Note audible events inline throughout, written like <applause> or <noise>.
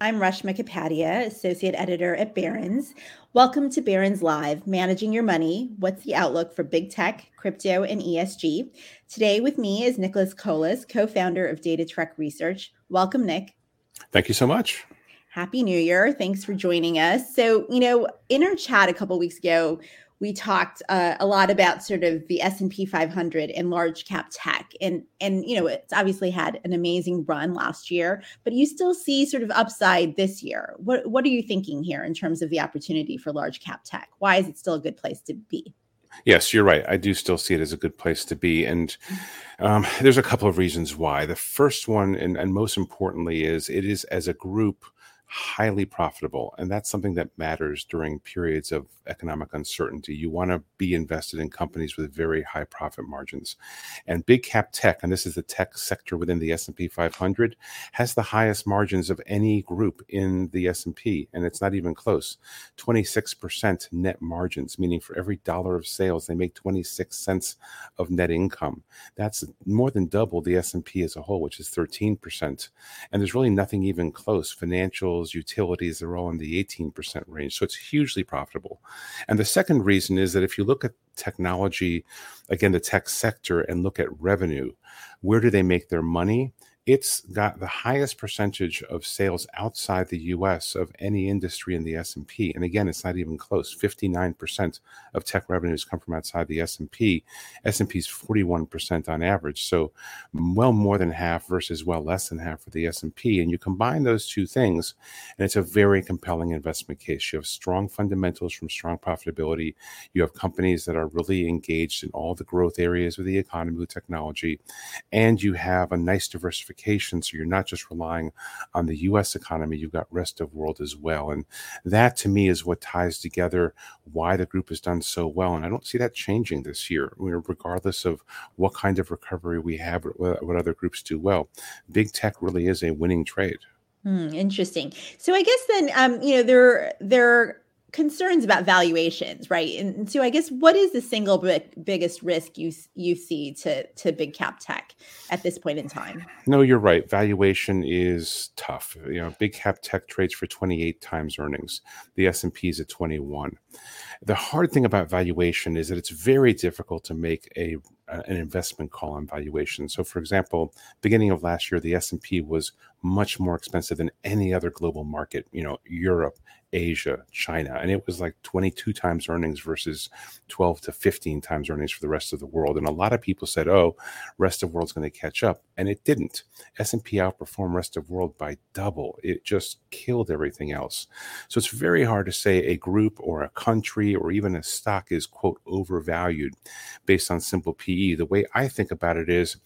I'm Reshma Kapadia, Associate Editor at Barron's. Welcome to Barron's Live, Managing Your Money. What's the outlook for big tech, crypto, and ESG? Today with me is Nicholas Colas, co-founder of DataTrek Research. Welcome, Nick. Thank you so much. Happy New Year. Thanks for joining us. So, you know, in our chat a couple weeks ago, we talked uh, a lot about sort of the S&P 500 and large cap tech and and you know it's obviously had an amazing run last year but you still see sort of upside this year what what are you thinking here in terms of the opportunity for large cap tech why is it still a good place to be Yes, you're right. I do still see it as a good place to be. And um, there's a couple of reasons why. The first one, and, and most importantly, is it is as a group highly profitable. And that's something that matters during periods of economic uncertainty. You want to be invested in companies with very high profit margins. And big cap tech, and this is the tech sector within the S&P 500, has the highest margins of any group in the S&P, and it's not even close. 26% net margins, meaning for every dollar of sales, they make 26 cents of net income. That's more than double the S&P as a whole, which is 13%. And there's really nothing even close. Financial utilities, are all in the 18% range. So it's hugely profitable. And the second reason is that if you look at technology, again, the tech sector, and look at revenue, where do they make their money? It's got the highest percentage of sales outside the US of any industry in the S&P and again it's not even close. 59% of tech revenues come from outside the S&P S&P is 41% on average. So well more than half versus well less than half for the S&P and you combine those two things and it's a very compelling investment case. You have strong fundamentals from strong profitability. You have companies that are really engaged in all the growth areas of the economy with technology. And you have a nice diversification diversification. So you're not just relying on the US economy, you've got rest of world as well. And that to me is what ties together why the group has done so well. And I don't see that changing this year, regardless of what kind of recovery we have, what other groups do well. Big tech really is a winning trade. Hmm, interesting. So I guess then, um, you know, there there concerns about valuations, right? And so I guess what is the single big, biggest risk you you see to to big cap tech at this point in time? No, you're right. Valuation is tough. You know, big cap tech trades for 28 times earnings. The S&P is at 21. The hard thing about valuation is that it's very difficult to make a an investment call on valuation. So for example, beginning of last year the S&P was much more expensive than any other global market, you know, Europe, Asia, China, and it was like 22 times earnings versus 12 to 15 times earnings for the rest of the world. And a lot of people said, "Oh, rest of world's going to catch up," and it didn't. S&P outperformed rest of world by double. It just killed everything else. So it's very hard to say a group or a country or even a stock is quote overvalued based on simple PE. The way I think about it is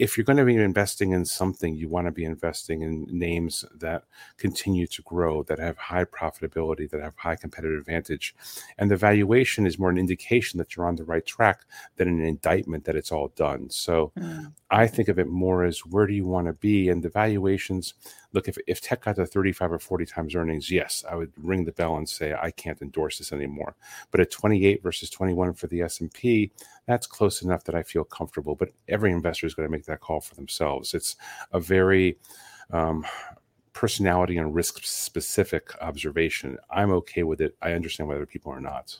if you're going to be investing in something, you want to be investing in names that continue to grow, that have high profitability, that have high competitive advantage. And the valuation is more an indication that you're on the right track than an indictment that it's all done. So mm. I think of it more as where do you want to be? And the valuations look, if, if tech got to 35 or 40 times earnings, yes, I would ring the bell and say, I can't endorse this anymore. But at 28 versus 21 for the S&P, that's close enough that I feel comfortable. But every investor is going to make that call for themselves. It's a very um, personality and risk specific observation. I'm okay with it. I understand why other people are not.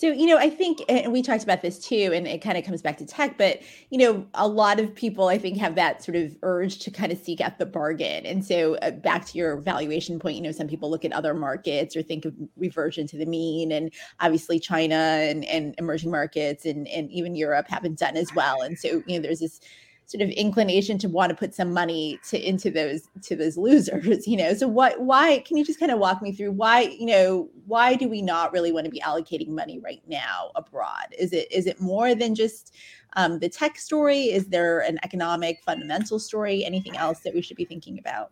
So, you know, I think, and we talked about this too, and it kind of comes back to tech, but, you know, a lot of people, I think, have that sort of urge to kind of seek out the bargain. And so, uh, back to your valuation point, you know, some people look at other markets or think of reversion to the mean. And obviously, China and, and emerging markets and, and even Europe haven't done as well. And so, you know, there's this sort of inclination to want to put some money to into those to those losers you know? So what why can you just kind of walk me through why you know why do we not really want to be allocating money right now abroad? Is it is it more than just um, the tech story? Is there an economic fundamental story? Anything else that we should be thinking about?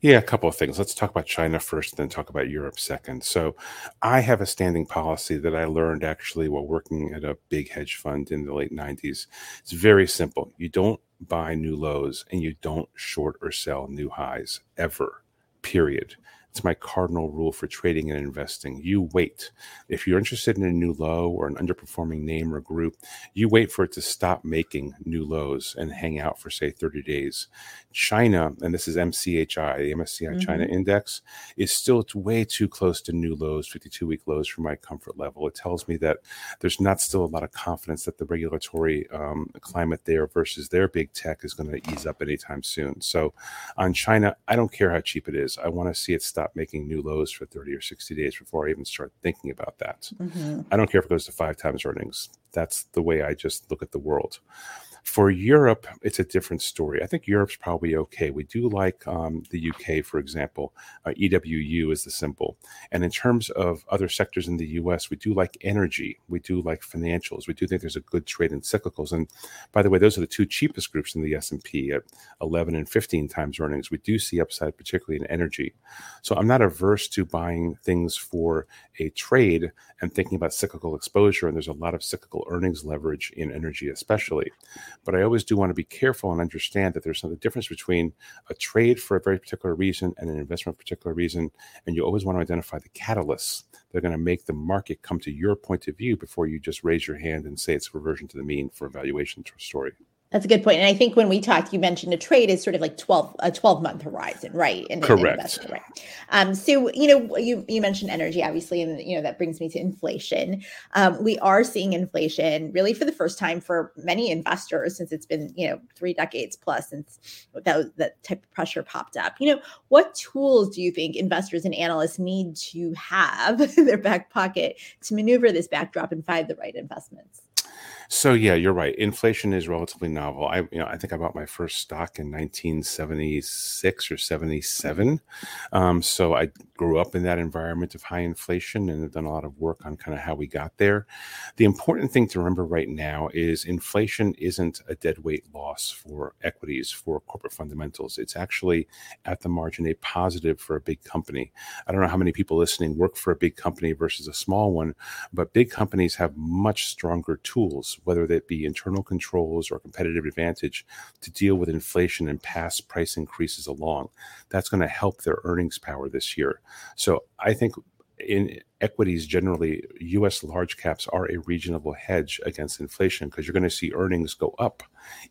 Yeah, a couple of things. Let's talk about China first, then talk about Europe second. So, I have a standing policy that I learned actually while working at a big hedge fund in the late 90s. It's very simple. You don't buy new lows and you don't short or sell new highs ever, period. It's my cardinal rule for trading and investing. You wait. If you're interested in a new low or an underperforming name or group, you wait for it to stop making new lows and hang out for, say, 30 days. China, and this is MCHI, the MSCI mm-hmm. China Index, is still way too close to new lows, 52 week lows for my comfort level. It tells me that there's not still a lot of confidence that the regulatory um, climate there versus their big tech is going to ease up anytime soon. So on China, I don't care how cheap it is. I want to see it stop stop making new lows for 30 or 60 days before I even start thinking about that. Mm-hmm. I don't care if it goes to five times earnings. That's the way I just look at the world. For Europe, it's a different story. I think Europe's probably okay. We do like um, the UK, for example. Uh, EWU is the symbol. And in terms of other sectors in the US, we do like energy. We do like financials. We do think there's a good trade in cyclicals. And by the way, those are the two cheapest groups in the S&P at 11 and 15 times earnings. We do see upside, particularly in energy. So I'm not averse to buying things for a trade and thinking about cyclical exposure. And there's a lot of cyclical earnings leverage in energy, especially. But I always do want to be careful and understand that there's some difference between a trade for a very particular reason and an investment for a particular reason. And you always want to identify the catalysts that are going to make the market come to your point of view before you just raise your hand and say it's reversion to the mean for a valuation story. That's a good point. And I think when we talked, you mentioned a trade is sort of like 12, a 12 month horizon, right? In, Correct. Right. Um, so, you know, you, you mentioned energy, obviously, and, you know, that brings me to inflation. Um, we are seeing inflation really for the first time for many investors since it's been, you know, three decades plus since that, that type of pressure popped up. You know, what tools do you think investors and analysts need to have <laughs> in their back pocket to maneuver this backdrop and find the right investments? So yeah, you're right. Inflation is relatively novel. I you know I think I bought my first stock in 1976 or 77. Um, so I grew up in that environment of high inflation and have done a lot of work on kind of how we got there. The important thing to remember right now is inflation isn't a deadweight loss for equities for corporate fundamentals. It's actually at the margin a positive for a big company. I don't know how many people listening work for a big company versus a small one, but big companies have much stronger tools whether that be internal controls or competitive advantage, to deal with inflation and pass price increases along. That's going to help their earnings power this year. So I think in equities generally, US large caps are a reasonable hedge against inflation because you're going to see earnings go up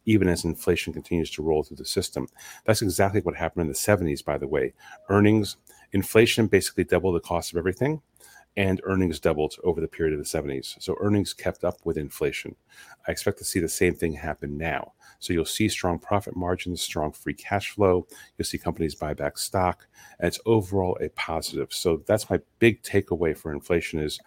even as inflation continues to roll through the system. That's exactly what happened in the 70s, by the way. Earnings, inflation basically doubled the cost of everything and earnings doubled over the period of the 70s. So earnings kept up with inflation. I expect to see the same thing happen now. So you'll see strong profit margins, strong free cash flow. You'll see companies buy back stock, and it's overall a positive. So that's my big takeaway for inflation is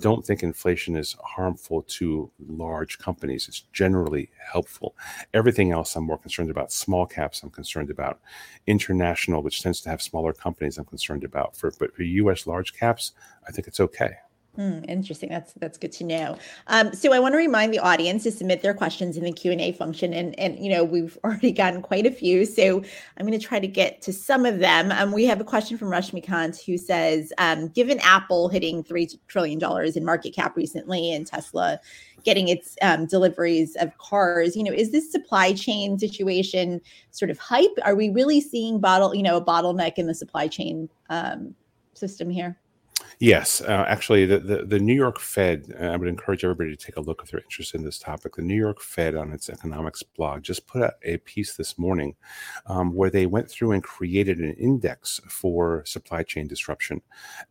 don't think inflation is harmful to large companies. It's generally helpful. Everything else I'm more concerned about. Small caps I'm concerned about. International, which tends to have smaller companies, I'm concerned about. For but for US large caps, I think it's okay. Hmm, interesting. That's that's good to know. Um, so I want to remind the audience to submit their questions in the Q and A function, and and you know we've <laughs> already gotten quite a few, so I'm going to try to get to some of them. Um, we have a question from Rashmikant who says, um, given Apple hitting three trillion dollars in market cap recently, and Tesla getting its um, deliveries of cars, you know, is this supply chain situation sort of hype? Are we really seeing bottle, you know, a bottleneck in the supply chain um, system here? Yes, uh, actually, the, the, the New York Fed. Uh, I would encourage everybody to take a look if they're interested in this topic. The New York Fed, on its economics blog, just put out a piece this morning um, where they went through and created an index for supply chain disruption,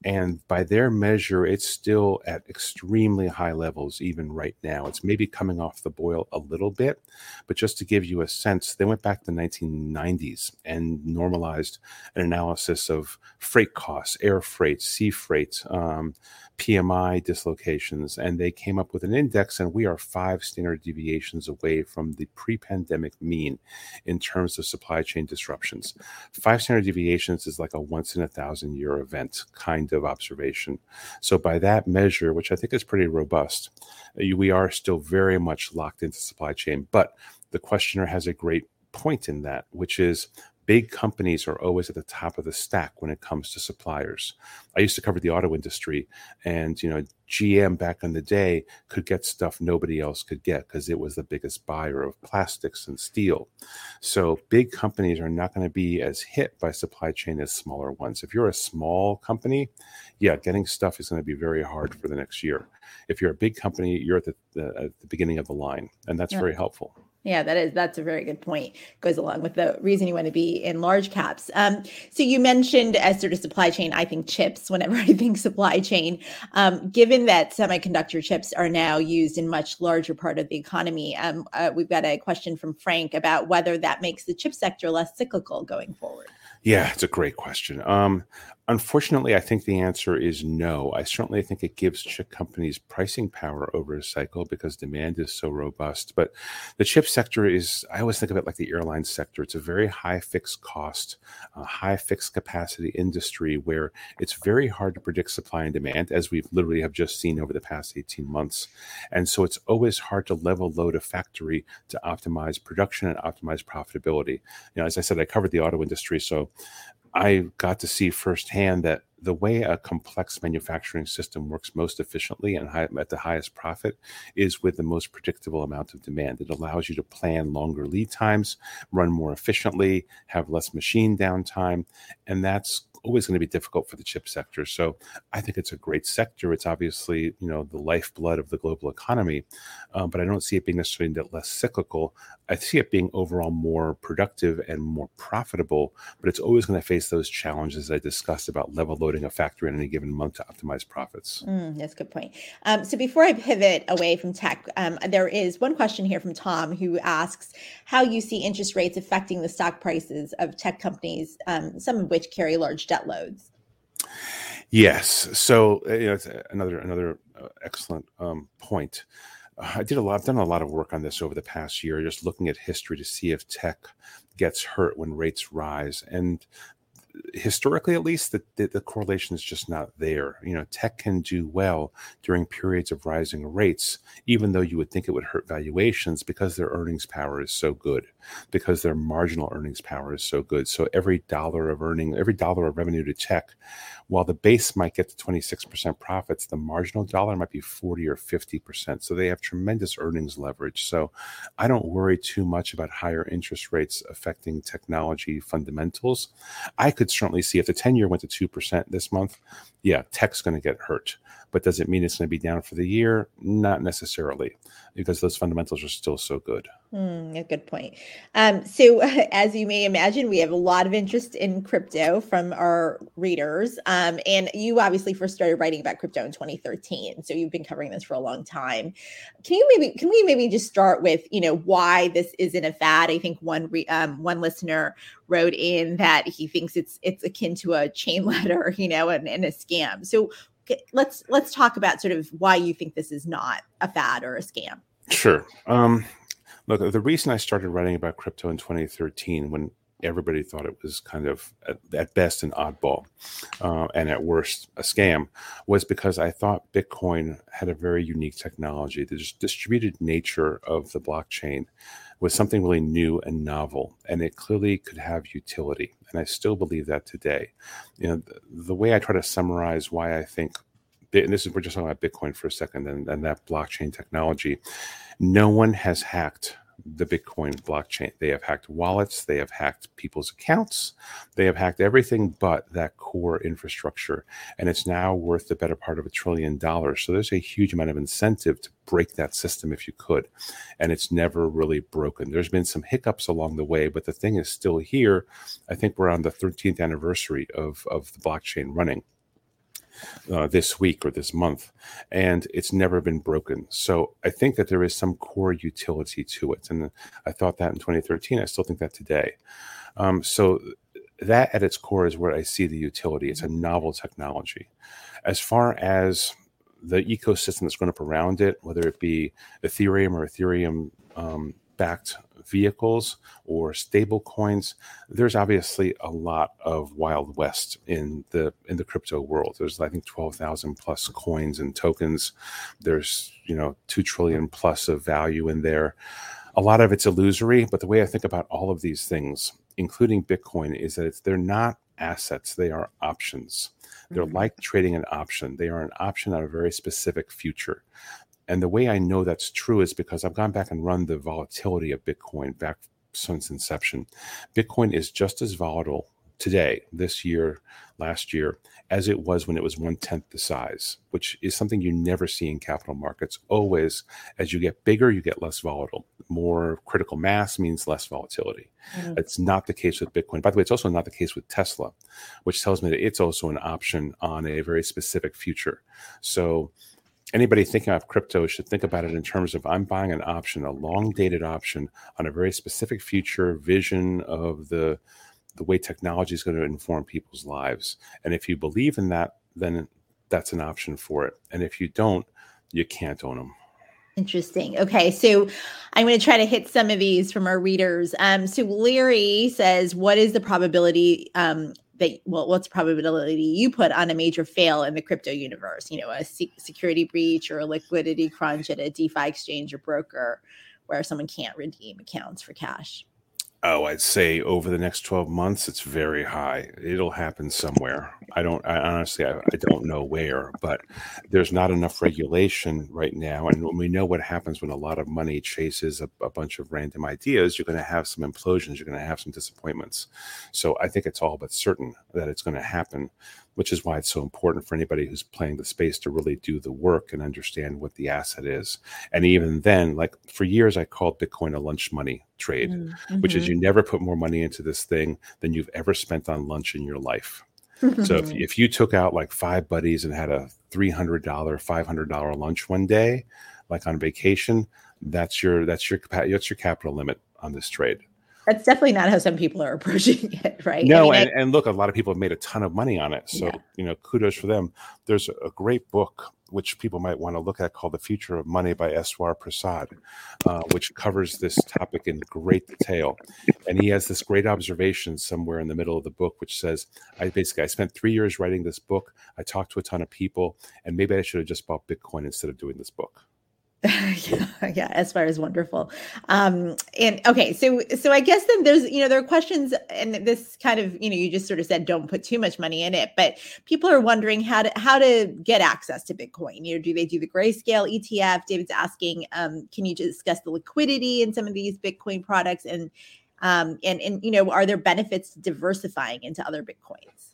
and by their measure, it's still at extremely high levels even right now. It's maybe coming off the boil a little bit, but just to give you a sense, they went back to the 1990s and normalized an analysis of freight costs, air freight, sea freight um, PMI dislocations, and they came up with an index, and we are five standard deviations away from the pre pandemic mean in terms of supply chain disruptions. Five standard deviations is like a once in a thousand year event kind of observation. So, by that measure, which I think is pretty robust, we are still very much locked into supply chain. But the questioner has a great point in that, which is big companies are always at the top of the stack when it comes to suppliers. I used to cover the auto industry, and you know, GM back in the day could get stuff nobody else could get because it was the biggest buyer of plastics and steel. So big companies are not going to be as hit by supply chain as smaller ones. If you're a small company, yeah, getting stuff is going to be very hard for the next year. If you're a big company, you're at the, the at the beginning of the line, and that's yeah. very helpful. Yeah, that is that's a very good point. Goes along with the reason you want to be in large caps. Um, so you mentioned as sort of supply chain. I think chips. Whenever <laughs> I think supply chain, um, given that semiconductor chips are now used in much larger part of the economy, um, uh, we've got a question from Frank about whether that makes the chip sector less cyclical going forward. Yeah, it's a great question. Um, Unfortunately, I think the answer is no. I certainly think it gives chip companies pricing power over a cycle because demand is so robust. But the chip sector is, I always think of it like the airline sector. It's a very high fixed cost, uh, high fixed capacity industry where it's very hard to predict supply and demand, as we've literally have just seen over the past 18 months. And so it's always hard to level load a factory to optimize production and optimize profitability. You know, as I said, I covered the auto industry. So I got to see firsthand that the way a complex manufacturing system works most efficiently and high, at the highest profit is with the most predictable amount of demand. It allows you to plan longer lead times, run more efficiently, have less machine downtime, and that's always going to be difficult for the chip sector. So I think it's a great sector. It's obviously you know the lifeblood of the global economy, um, but I don't see it being necessarily less cyclical. I see it being overall more productive and more profitable, but it's always going to face those challenges I discussed about level loading a factory in any given month to optimize profits. Mm, that's a good point. Um, so before I pivot away from tech, um, there is one question here from Tom who asks how you see interest rates affecting the stock prices of tech companies, um, some of which carry large loads. Yes. So uh, you know, another another uh, excellent um, point. I did a lot. I've done a lot of work on this over the past year, just looking at history to see if tech gets hurt when rates rise. And historically at least the, the, the, correlation is just not there. You know tech can do well during periods of rising rates even though you would think it would hurt valuations because their earnings power is so good because their marginal earnings power is so good. So every dollar of earning every dollar of revenue to tech while the base might get to 26% profits the marginal dollar might be 40 or 50% so they have tremendous earnings leverage so i don't worry too much about higher interest rates affecting technology fundamentals i could certainly see if the 10 year went to 2% this month, yeah, tech's going to get hurt. But does it mean it's going to be down for the year? Not necessarily, because those fundamentals are still so good. Mm, a good point. Um, so, <laughs> as you may imagine, we have a lot of interest in crypto from our readers. Um, and you obviously first started writing about crypto in 2013, so you've been covering this for a long time. Can you maybe can we maybe just start with you know why this isn't a fad? I think one re, um, one listener wrote in that he thinks it's it's akin to a chain <laughs> letter, you know, and, and a scam. So let's let's talk about sort of why you think this is not a fad or a scam. Sure. Um, look, the reason I started writing about crypto in 2013, when everybody thought it was kind of at, at best an oddball uh, and at worst a scam, was because I thought Bitcoin had a very unique technology. The distributed nature of the blockchain was something really new and novel, and it clearly could have utility. And I still believe that today. You know, the, the way I try to summarize why I think and this is we're just talking about Bitcoin for a second and, and that blockchain technology. No one has hacked the Bitcoin blockchain. They have hacked wallets, they have hacked people's accounts, they have hacked everything but that core infrastructure. And it's now worth the better part of a trillion dollars. So there's a huge amount of incentive to break that system if you could. And it's never really broken. There's been some hiccups along the way, but the thing is still here. I think we're on the 13th anniversary of, of the blockchain running uh, this week or this month, and it's never been broken. So I think that there is some core utility to it, and I thought that in 2013. I still think that today. Um, so that at its core is where I see the utility. It's a novel technology. As far as the ecosystem that's going up around it, whether it be Ethereum or Ethereum um, backed vehicles or stable coins there's obviously a lot of wild west in the in the crypto world. There's i think 12,000 plus coins and tokens. There's you know 2 trillion plus of value in there. A lot of it's illusory but the way i think about all of these things including bitcoin is that they're not assets they are options. They're mm-hmm. like trading an option. They are an option on a very specific future and the way I know that's true is because I've gone back and run the volatility of Bitcoin back since inception. Bitcoin is just as volatile today, this year, last year, as it was when it was one tenth the size, which is something you never see in capital markets. Always, as you get bigger, you get less volatile. More critical mass means less volatility. Mm-hmm. It's not the case with Bitcoin. By the way, it's also not the case with Tesla, which tells me that it's also an option on a very specific future. So, anybody thinking of crypto should think about it in terms of I'm buying an option, a long dated option on a very specific future vision of the the way technology is going to inform people's lives. And if you believe in that, then that's an option for it. And if you don't, you can't own them. Interesting. Okay, so I'm going to try to hit some of these from our readers. Um, so Larry says, "What is the probability um, that well what's the probability you put on a major fail in the crypto universe? You know a security breach or a liquidity crunch at a defi exchange or broker where someone can't redeem accounts for cash Oh, I'd say over the next 12 months, it's very high. It'll happen somewhere. I don't, I honestly, I, I, don't know where, but there's not enough regulation right now. And we know what happens when a lot of money chases a, a bunch of random ideas, you're going to have some implosions, you're going to have some disappointments. So I think it's all but certain that it's going to happen which is why it's so important for anybody who's playing the space to really do the work and understand what the asset is. And even then, like for years, I called Bitcoin a lunch money trade, mm-hmm. which is mm-hmm. you never put more money into this thing than you've ever spent on lunch in your life. <laughs> so if, if you took out like five buddies and had a $300 $500 lunch one day like on vacation that's your that's your that's your capital limit on this trade that's definitely not how some people are <laughs> approaching it, right? No, I mean, and, I, and look, a lot of people have made a ton of money on it. So, yeah. you know, kudos for them. There's a great book which people might want to look at called The Future of Money by Eswar Prasad, uh, which covers this topic in great detail. And he has this great observation somewhere in the middle of the book, which says, I basically I spent three years writing this book. I talked to a ton of people, and maybe I should have just bought Bitcoin instead of doing this book. <laughs> yeah, yeah, Eswar's wonderful. Um, and okay, so so I guess then there's you know there are questions, and this kind of you know you just sort of said don't put too much money in it, but people are wondering how to how to get access to Bitcoin. You know, do they do the grayscale ETF? David's asking, um, can you discuss the liquidity in some of these Bitcoin products, and um, and and you know, are there benefits to diversifying into other Bitcoins?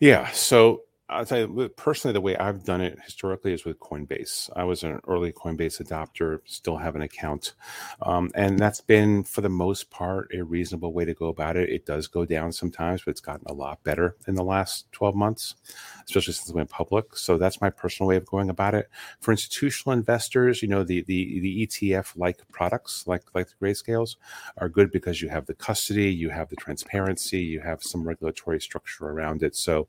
Yeah, so I'll tell you personally, the way I've done it historically is with Coinbase. I was an early Coinbase adopter, still have an account. Um, and that's been, for the most part, a reasonable way to go about it. It does go down sometimes, but it's gotten a lot better in the last 12 months, especially since it went public. So that's my personal way of going about it. For institutional investors, you know, the, the, the ETF like products, like, like the grayscales, are good because you have the custody, you have the transparency, you have some regulatory structure around it. So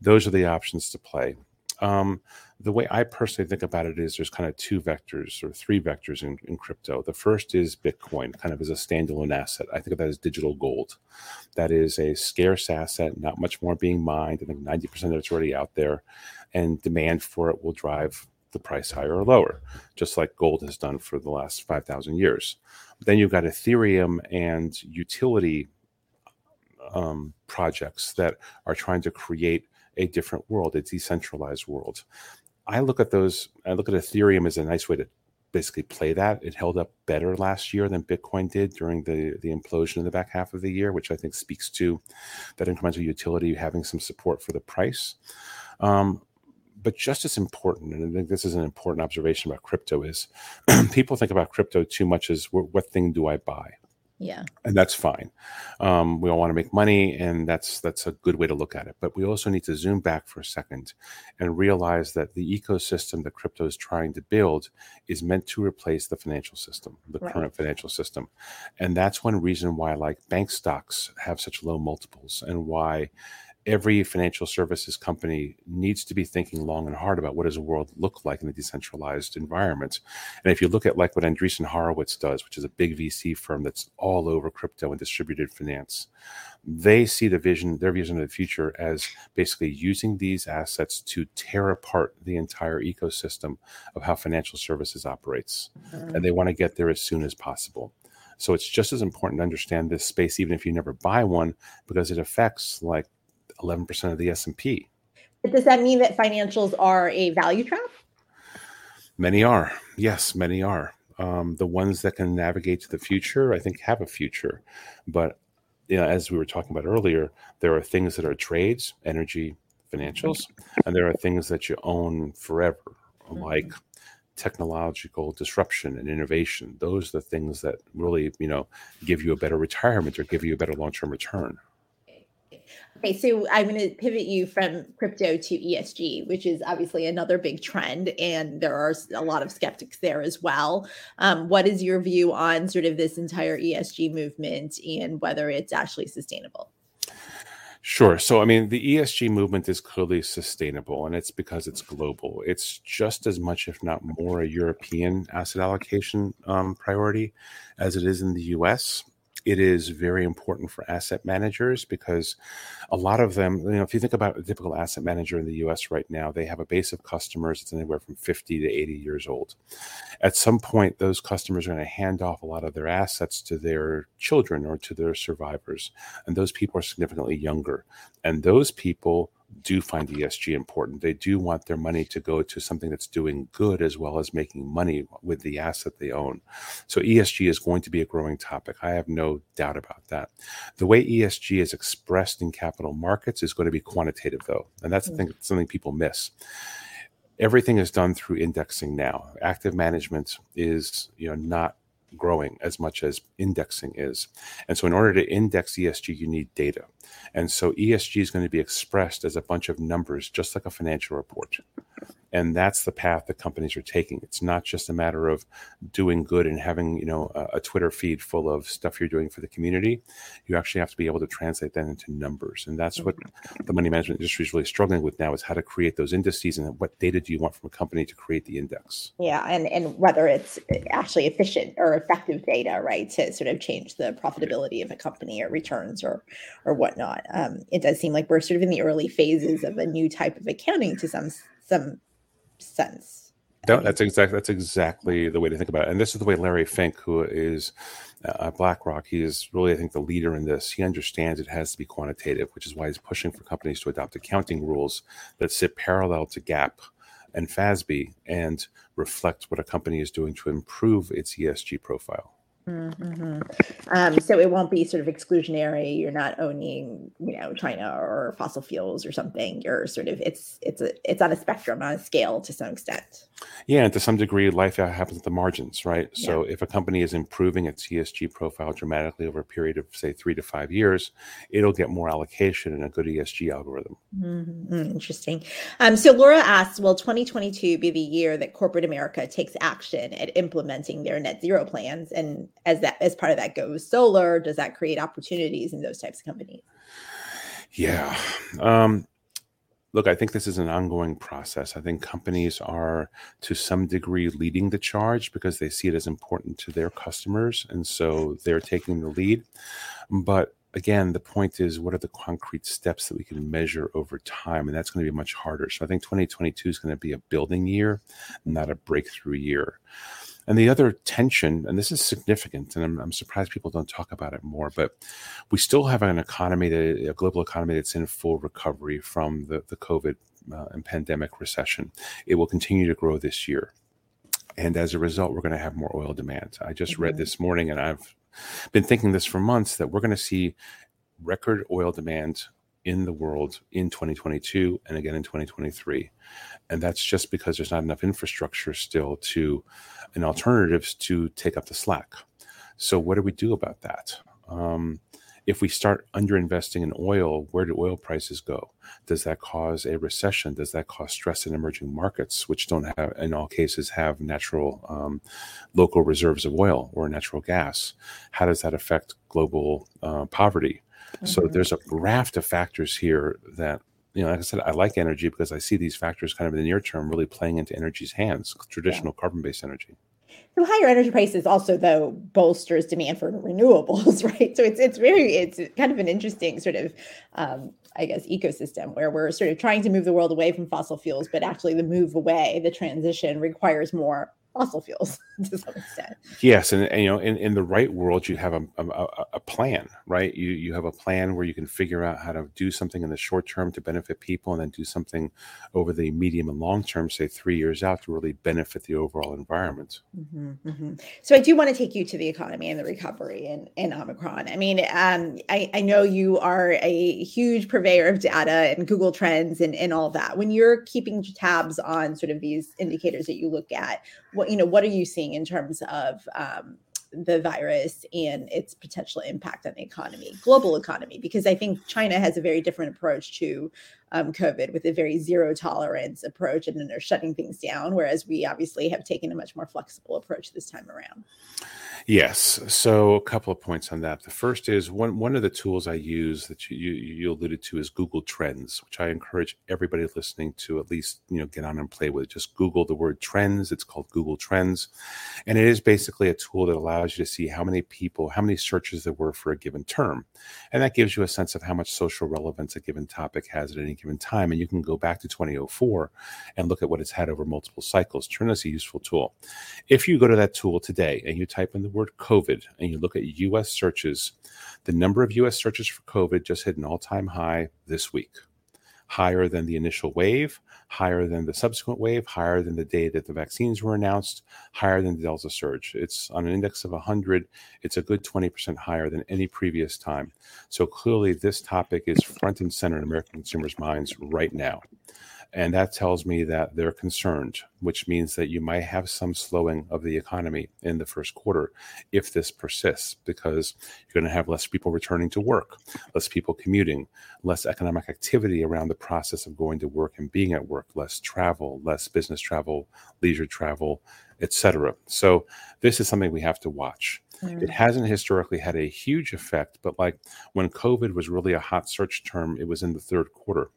those are the options to play. Um, the way I personally think about it is there's kind of two vectors or three vectors in, in, crypto. The first is Bitcoin, kind of as a standalone asset. I think of that as digital gold. That is a scarce asset, not much more being mined. I think 90% of it's already out there, and demand for it will drive the price higher or lower, just like gold has done for the last 5,000 years. Then you've got Ethereum and utility um, projects that are trying to create a different world, a decentralized world. I look at those, I look at Ethereum as a nice way to basically play that. It held up better last year than Bitcoin did during the, the implosion in the back half of the year, which I think speaks to that incremental utility having some support for the price. Um, but just as important, and I think this is an important observation about crypto, is <clears throat> people think about crypto too much as what thing do I buy? Yeah. And that's fine. Um, we all want to make money, and that's that's a good way to look at it. But we also need to zoom back for a second and realize that the ecosystem that crypto is trying to build is meant to replace the financial system, the right. current financial system. And that's one reason why like bank stocks have such low multiples and why every financial services company needs to be thinking long and hard about what does the world look like in a decentralized environment. And if you look at like what Andreessen Horowitz does, which is a big VC firm that's all over crypto and distributed finance, they see the vision, their vision of the future as basically using these assets to tear apart the entire ecosystem of how financial services operates. Mm-hmm. And they want to get there as soon as possible. So it's just as important to understand this space, even if you never buy one, because it affects like 11% of the S&P. But does that mean that financials are a value trap? Many are. Yes, many are. Um, the ones that can navigate to the future, I think, have a future. But you know, as we were talking about earlier, there are things that are trades, energy, financials, and there are things that you own forever, mm-hmm. like technological disruption and innovation. Those are the things that really, you know, give you a better retirement or give you a better long-term return. Okay, so I'm going to pivot you from crypto to ESG, which is obviously another big trend, and there are a lot of skeptics there as well. Um, what is your view on sort of this entire ESG movement and whether it's actually sustainable? Sure. So, I mean, the ESG movement is clearly sustainable, and it's because it's global. It's just as much, if not more, a European asset allocation um, priority as it is in the US it is very important for asset managers because a lot of them, you know, if you think about a typical asset manager in the US right now, they have a base of customers that's anywhere from 50 to 80 years old. At some point, those customers are going to hand off a lot of their assets to their children or to their survivors. And those people are significantly younger. And those people do find ESG important. They do want their money to go to something that's doing good as well as making money with the asset they own. So ESG is going to be a growing topic. I have no doubt about that. The way ESG is expressed in capital markets is going to be quantitative, though, and that's mm-hmm. thing, something people miss. Everything is done through indexing now. Active management is, you know, not growing as much as indexing is. And so, in order to index ESG, you need data. And so, ESG is going to be expressed as a bunch of numbers, just like a financial report. And that's the path that companies are taking. It's not just a matter of doing good and having you know a, a, twitter feed full of stuff you're doing for the community. You actually have to be able to translate that into numbers. And that's what the money management industry is really struggling with now is how to create those indices and what data do you want from a company to create the index. Yeah and and whether it's actually efficient or effective data right to sort of change the profitability of a company or returns or or whatnot um, it does seem like we're sort of in the early phases of a new type of accounting to some some sense. No, that's exactly that's exactly the way to think about it. And this is the way Larry Fink, who is uh, BlackRock, he is really, I think, the leader in this. He understands it has to be quantitative, which is why he's pushing for companies to adopt accounting rules that sit parallel to GAAP and FASB and reflect what a company is doing to improve its ESG profile. Mm-hmm. Um, so it won't be sort of exclusionary. You're not owning, you know, China or fossil fuels or something. You're sort of it's it's a it's on a spectrum, on a scale to some extent. Yeah, and to some degree, life happens at the margins, right? Yeah. So if a company is improving its ESG profile dramatically over a period of say three to five years, it'll get more allocation in a good ESG algorithm. Mm-hmm. Interesting. Um, so Laura asks, will 2022 be the year that corporate America takes action at implementing their net zero plans and as that as part of that goes solar does that create opportunities in those types of companies yeah um, look i think this is an ongoing process. I think companies are to some degree leading the charge because they see it as important to their customers and so they're taking the lead. But again the point is what are the concrete steps that we can measure over time? And that's going to be much harder. So i think 2022 is going to be a building year not a breakthrough year and the other tension, and this is significant, and I'm, I'm, surprised people don't talk about it more, but we still have an economy, that, a global economy that's in full recovery from the, the COVID uh, and pandemic recession. It will continue to grow this year. And as a result, we're going to have more oil demand. I just mm-hmm. read this morning, and I've been thinking this for months that we're going to see record oil demand in the world in 2022 and again in 2023. And that's just because there's not enough infrastructure still to and alternatives to take up the slack. So, what do we do about that? Um, if we start underinvesting in oil, where do oil prices go? Does that cause a recession? Does that cause stress in emerging markets, which don't have, in all cases, have natural um, local reserves of oil or natural gas? How does that affect global uh, poverty? Mm-hmm. So there's a raft of factors here that you know, like I said, I like energy because I see these factors kind of in the near term really playing into energy's hands, traditional yeah. carbon based energy. So higher energy prices also though bolsters demand for renewables, <laughs> right? So it's it's very it's kind of an interesting sort of um, I guess ecosystem where we're sort of trying to move the world away from fossil fuels, but actually the move away, the transition requires more fossil fuels <laughs> to some extent. Yes, and, and, you know, in, in the right world, you have a, a, a plan, right? You you have a plan where you can figure out how to do something in the short term to benefit people, and then do something over the medium and long term, say three years out, to really benefit the overall environment. Mm-hmm, mm-hmm. So I do want to take you to the economy and the recovery in, in Omicron. I mean, um, I, I know you are a huge purveyor of data and Google Trends and, and all that. When you're keeping tabs on sort of these indicators that you look at, what you know what are you seeing in terms of um, the virus and its potential impact on the economy, global economy, because I think China has a very different approach to um, COVID with a very zero tolerance approach, and they're shutting things down, whereas we obviously have taken a much more flexible approach this time around. Yes. So a couple of points on that. The first is one one of the tools I use that you, you, alluded to is Google Trends, which I encourage everybody listening to at least you know get on and play with. Just Google the word trends. It's called Google Trends, and it is basically a tool that allows you to see how many people, how many searches there were for a given term, and that gives you a sense of how much social relevance a given topic has at any given time. And you can go back to 2004 and look at what it's had over multiple cycles. Turn this a useful tool. If you go to that tool today and you type in the word COVID and you look at US searches, the number of US searches for COVID just hit an all time high this week. Higher than the initial wave, higher than the subsequent wave, higher than the day that the vaccines were announced, higher than the Delta surge. It's on an index of 100. It's a good 20% higher than any previous time. So clearly, this topic is front and center in American consumers' minds right now. And that tells me that they're concerned, which means that you might have some slowing of the economy in the first quarter if this persists, because you're going to have less people returning to work, less people commuting, less economic activity around the process of going to work and being at work, less travel, less business travel, leisure travel, etc. So this is something we have to watch. It hasn't historically had a huge effect, but like when COVID was really a hot search term, it was in the third quarter.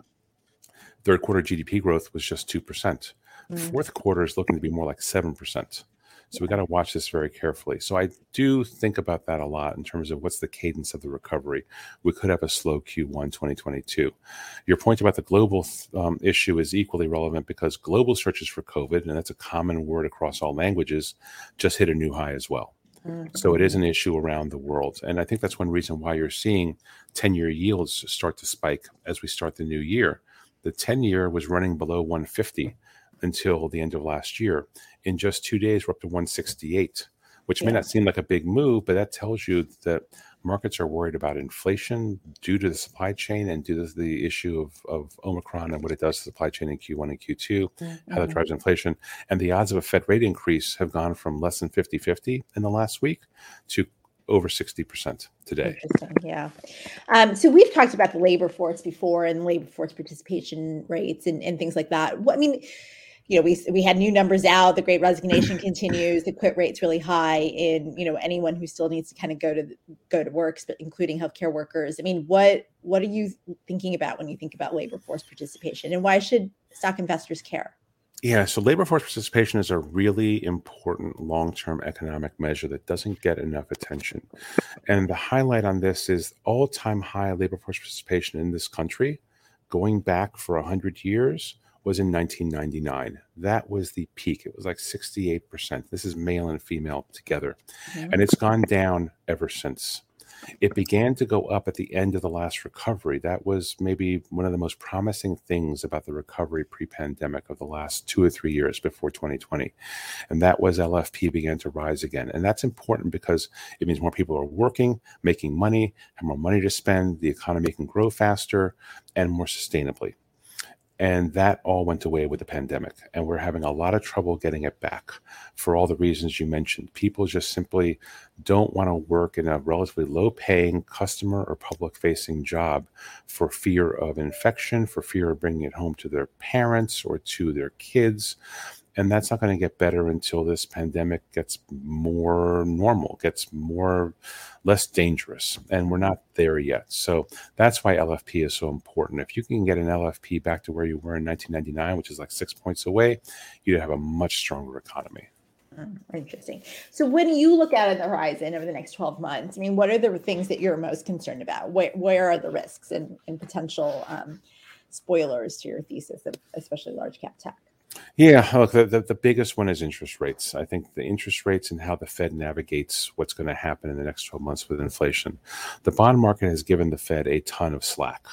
Third quarter GDP growth was just 2%. Mm. Fourth quarter is looking to be more like 7%. So we got to watch this very carefully. So I do think about that a lot in terms of what's the cadence of the recovery. We could have a slow Q1 2022. Your point about the global um, issue is equally relevant because global searches for COVID, and that's a common word across all languages, just hit a new high as well. Mm-hmm. So it is an issue around the world. And I think that's one reason why you're seeing 10 year yields start to spike as we start the new year the 10 year was running below 150 until the end of last year. In just two days, we're up to 168, which yeah. may not seem like a big move, but that tells you that markets are worried about inflation due to the supply chain and due to the issue of, of Omicron and what it does to the supply chain in Q1 and Q2, mm-hmm. how that drives inflation. And the odds of a Fed rate increase have gone from less than 50 50 in the last week to over 60% today. Yeah. Um, so we've talked about the labor force before and labor force participation rates and, and things like that. What, I mean, you know, we we had new numbers out. The Great Resignation <clears throat> continues. The quit rate's really high in you know anyone who still needs to kind of go to go to work, but including healthcare workers. I mean, what what are you thinking about when you think about labor force participation, and why should stock investors care? Yeah, so labor force participation is a really important long term economic measure that doesn't get enough attention. And the highlight on this is all time high labor force participation in this country, going back for 100 years, was in 1999. That was the peak. It was like 68%. This is male and female together. And it's gone down ever since. It began to go up at the end of the last recovery. That was maybe one of the most promising things about the recovery pre pandemic of the last two or three years before 2020. And that was LFP began to rise again. And that's important because it means more people are working, making money, have more money to spend, the economy can grow faster and more sustainably And that all went away with the pandemic. And we're having a lot of trouble getting it back for all the reasons you mentioned. People just simply don't want to work in a relatively low paying customer or public facing job for fear of infection, for fear of bringing it home to their parents or to their kids and that's not going to get better until this pandemic gets more normal gets more less dangerous and we're not there yet so that's why lfp is so important if you can get an lfp back to where you were in 1999 which is like six points away you'd have a much stronger economy hmm, Interesting. So, when you look out at the horizon over the next 12 months, I mean, what are the things that you're most concerned about? Where, where are the risks and, and potential um, spoilers to your thesis of especially large cap tech? Yeah, look, the, the, the, biggest one is interest rates. I think the interest rates and how the Fed navigates what's going to happen in the next 12 months with inflation. The bond market has given the Fed a ton of slack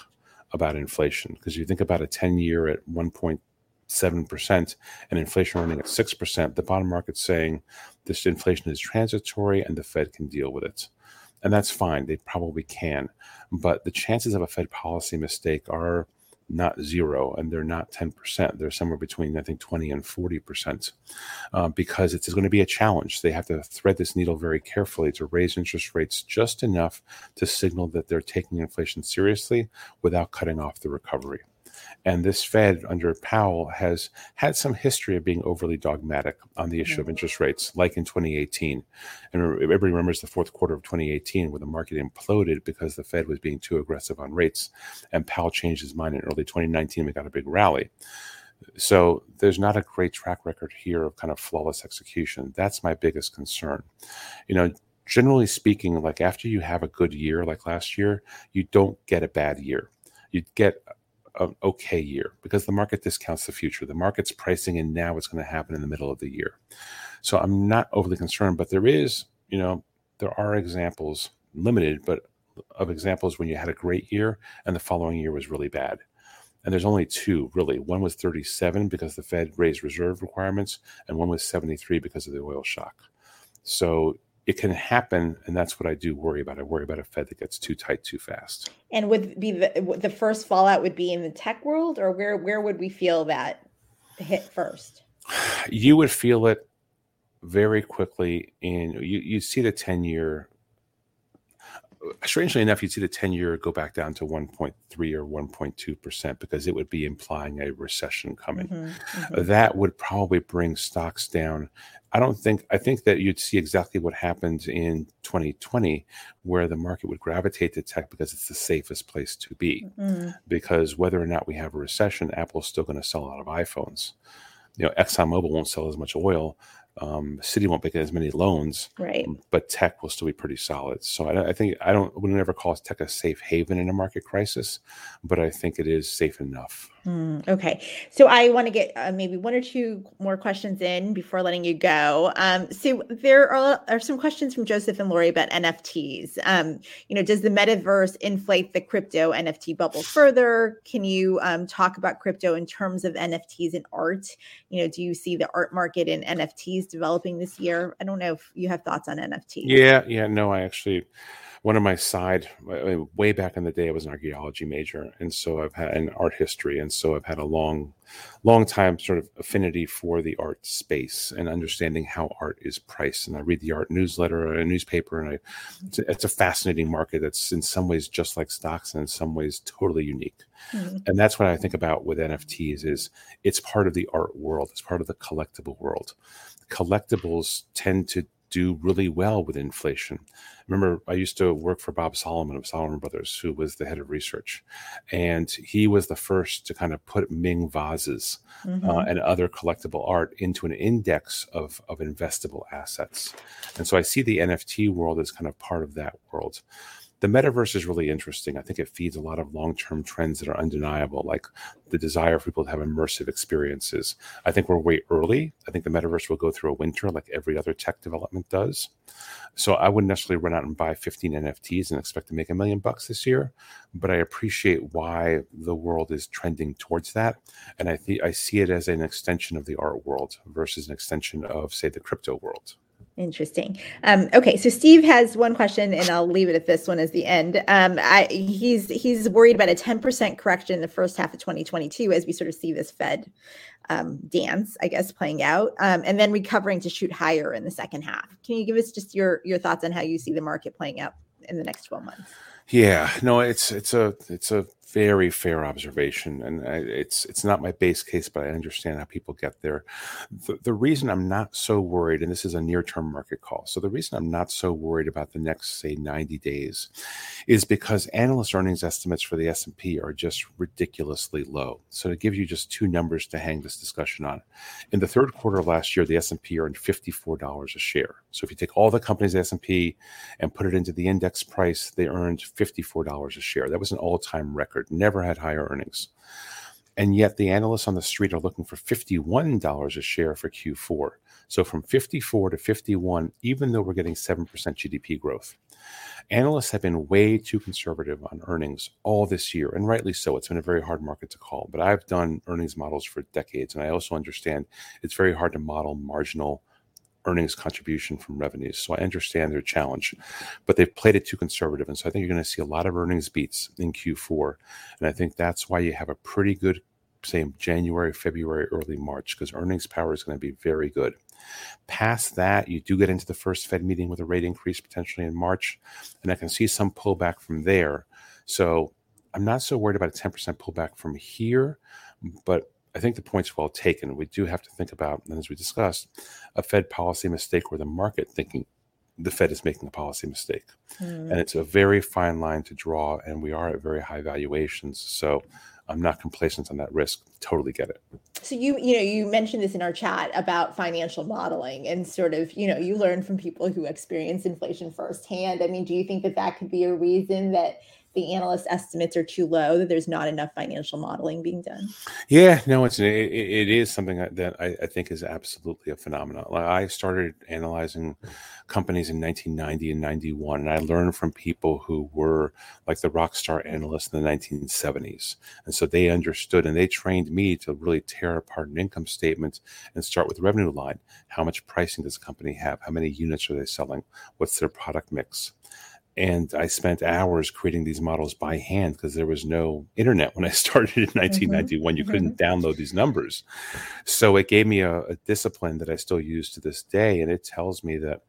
about inflation because you think about a 10 year at 1.7% and inflation running at 6%, the bond market's saying this inflation is transitory and the Fed can deal with it. And that's fine. They probably can. But the chances of a Fed policy mistake are not zero and they're not 10%. They're somewhere between, I think, 20 and 40% uh, because it's going to be a challenge. They have to thread this needle very carefully to raise interest rates just enough to signal that they're taking inflation seriously without cutting off the recovery. And this Fed under Powell has had some history of being overly dogmatic on the issue of mm-hmm. interest rates, like in 2018. And everybody remembers the fourth quarter of 2018 where the market imploded because the Fed was being too aggressive on rates. And Powell changed his mind in early 2019. We got a big rally. So there's not a great track record here of kind of flawless execution. That's my biggest concern. You know, generally speaking, like after you have a good year like last year, you don't get a bad year. You get an okay year because the market discounts the future. The market's pricing in now what's going to happen in the middle of the year. So I'm not overly concerned, but there is, you know, there are examples, limited, but of examples when you had a great year and the following year was really bad. And there's only two really. One was 37 because the Fed raised reserve requirements, and one was 73 because of the oil shock. So it can happen, and that's what I do worry about. I worry about a Fed that gets too tight too fast. And would be the the first fallout would be in the tech world, or where where would we feel that hit first? You would feel it very quickly in you. You see the ten year. Strangely enough, you'd see the ten year go back down to one point three or one point two percent because it would be implying a recession coming. Mm-hmm, mm-hmm. That would probably bring stocks down I don't think I think that you'd see exactly what happened in 2020, where the market would gravitate to tech because it's the safest place to be. Mm-hmm. Because whether or not we have a recession, Apple's still going to sell a lot of iPhones. You know, ExxonMobil won't sell as much oil, um, Citi won't make as many loans, right? But tech will still be pretty solid. So I, I think I don't would never call tech a safe haven in a market crisis, but I think it is safe enough. Mm, okay, so I want to get uh, maybe one or two more questions in before letting you go. Um, so there are, are some questions from Joseph and Lori about NFTs. Um, you know, does the metaverse inflate the crypto NFT bubble further? Can you um, talk about crypto in terms of NFTs and art? You know, do you see the art market in NFTs developing this year? I don't know if you have thoughts on NFTs. Yeah, yeah, no, I actually one of my side way back in the day i was an archaeology major and so i've had an art history and so i've had a long long time sort of affinity for the art space and understanding how art is priced. And i read the art newsletter a newspaper and i it's a, it's a fascinating market that's in some ways just like stocks and in some ways totally unique. Mm-hmm. and that's what i think about with nfts is it's part of the art world. It's part of the collectible world. Collectibles tend to do really well with inflation. Remember, I used to work for Bob Salomon of Salomon Brothers, who was the head of research, and he was the first to kind of put Ming vases uh, mm-hmm. uh, and other collectible art into an index of of investable assets. And so I see the NFT world as kind of part of that world the metaverse is really interesting. I think it feeds a lot of long term trends that are undeniable, like the desire for people to have immersive experiences. I think we're way early. I think the metaverse will go through a winter like every other tech development does. So I wouldn't necessarily run out and buy 15 NFTs and expect to make a million bucks this year, but I appreciate why the world is trending towards that. And I think I see it as an extension of the art world versus an extension of, say, the crypto world. Interesting. Um, okay, so Steve has one question, and I'll leave it at this one as the end. Um, I, he's he's worried about a ten percent correction in the first half of 2022 as we sort of see this Fed um, dance, I guess, playing out, um, and then recovering to shoot higher in the second half. Can you give us just your your thoughts on how you see the market playing out in the next 12 months? Yeah, no, it's it's a it's a very fair observation, and I, it's it's not my base case, but I understand how people get there. The, the reason I'm not so worried, and this is a near-term market call, so the reason I'm not so worried about the next say 90 days, is because analyst earnings estimates for the S&P are just ridiculously low. So to give you just two numbers to hang this discussion on, in the third quarter of last year, the S&P earned $54 a share. So if you take all the companies S&P and put it into the index price, they earned $54 a share. That was an all-time record never had higher earnings. And yet the analysts on the street are looking for $51 a share for Q4. So from 54 to 51, even though we're getting 7% GDP growth. Analysts have been way too conservative on earnings all this year, and rightly so. It's been a very hard market to call, but I've done earnings models for decades, and I also understand it's very hard to model marginal earnings contribution from revenues. So I understand their challenge, but they've played it too conservative. And so I think you're going to see a lot of earnings beats in Q4. And I think that's why you have a pretty good, say, January, February, early March, because earnings power is going to be very good. Past that, you do get into the first Fed meeting with a rate increase potentially in March. And I can see some pullback from there. So I'm not so worried about a 10% pullback from here, but I think the point's well taken. We do have to think about, and as we discussed, a Fed policy mistake where the market thinking the Fed is making a policy mistake. Mm. And it's a very fine line to draw, and we are at very high valuations. So I'm not complacent on that risk. Totally get it. So you, you know, you mentioned this in our chat about financial modeling and sort of, you know, you learn from people who experience inflation firsthand. I mean, do you think that that could be a reason that the analyst estimates are too low that there's not enough financial modeling being done. Yeah no it's it, it is something that I, I, think is absolutely a phenomenon. Like i started analyzing companies in 1990 and 91 and i learned from people who were like the rock star analysts in the 1970s and so they understood and they trained me to really tear apart an income statement and start with the revenue line. How much pricing does a company have? How many units are they selling? What's their product mix and I spent hours creating these models by hand because there was no internet when I <laughs> started in 1991. Mm-hmm. You couldn't mm-hmm. download these numbers. So it gave me a, a, discipline that I still use to this day. And it tells me that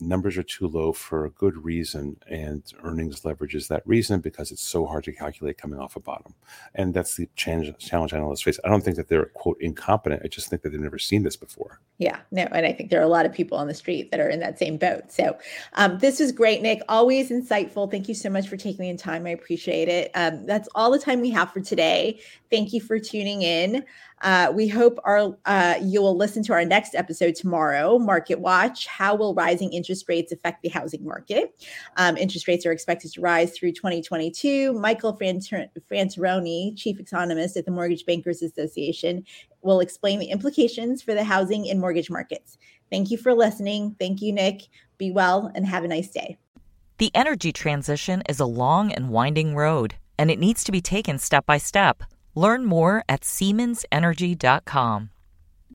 numbers are too low for a good reason and earnings leverage is that reason because it's so hard to calculate coming off a bottom. And that's the challenge, challenge analysts face. I don't think that they're quote incompetent. I just think that they've never seen this before. Yeah no and i think there are a lot of people on the street that are in that same boat. So um, this was great nick. Always insightful. Thank you so much for taking the time. I appreciate it. Um, that's all the time we have for today thank you for tuning in uh, we hope our uh, you will listen to our next episode tomorrow, Market Watch. How will rising interest rates affect the housing market? Um, interest rates are expected to rise through 2022. Michael Fratantoni, chief economist at the Mortgage Bankers Association, will explain the implications for the housing and mortgage markets. Thank you for listening. Thank you, Nick. Be well and have a nice day. The energy transition is a long and winding road, and it needs to be taken step by step. Learn more at SiemensEnergy.com.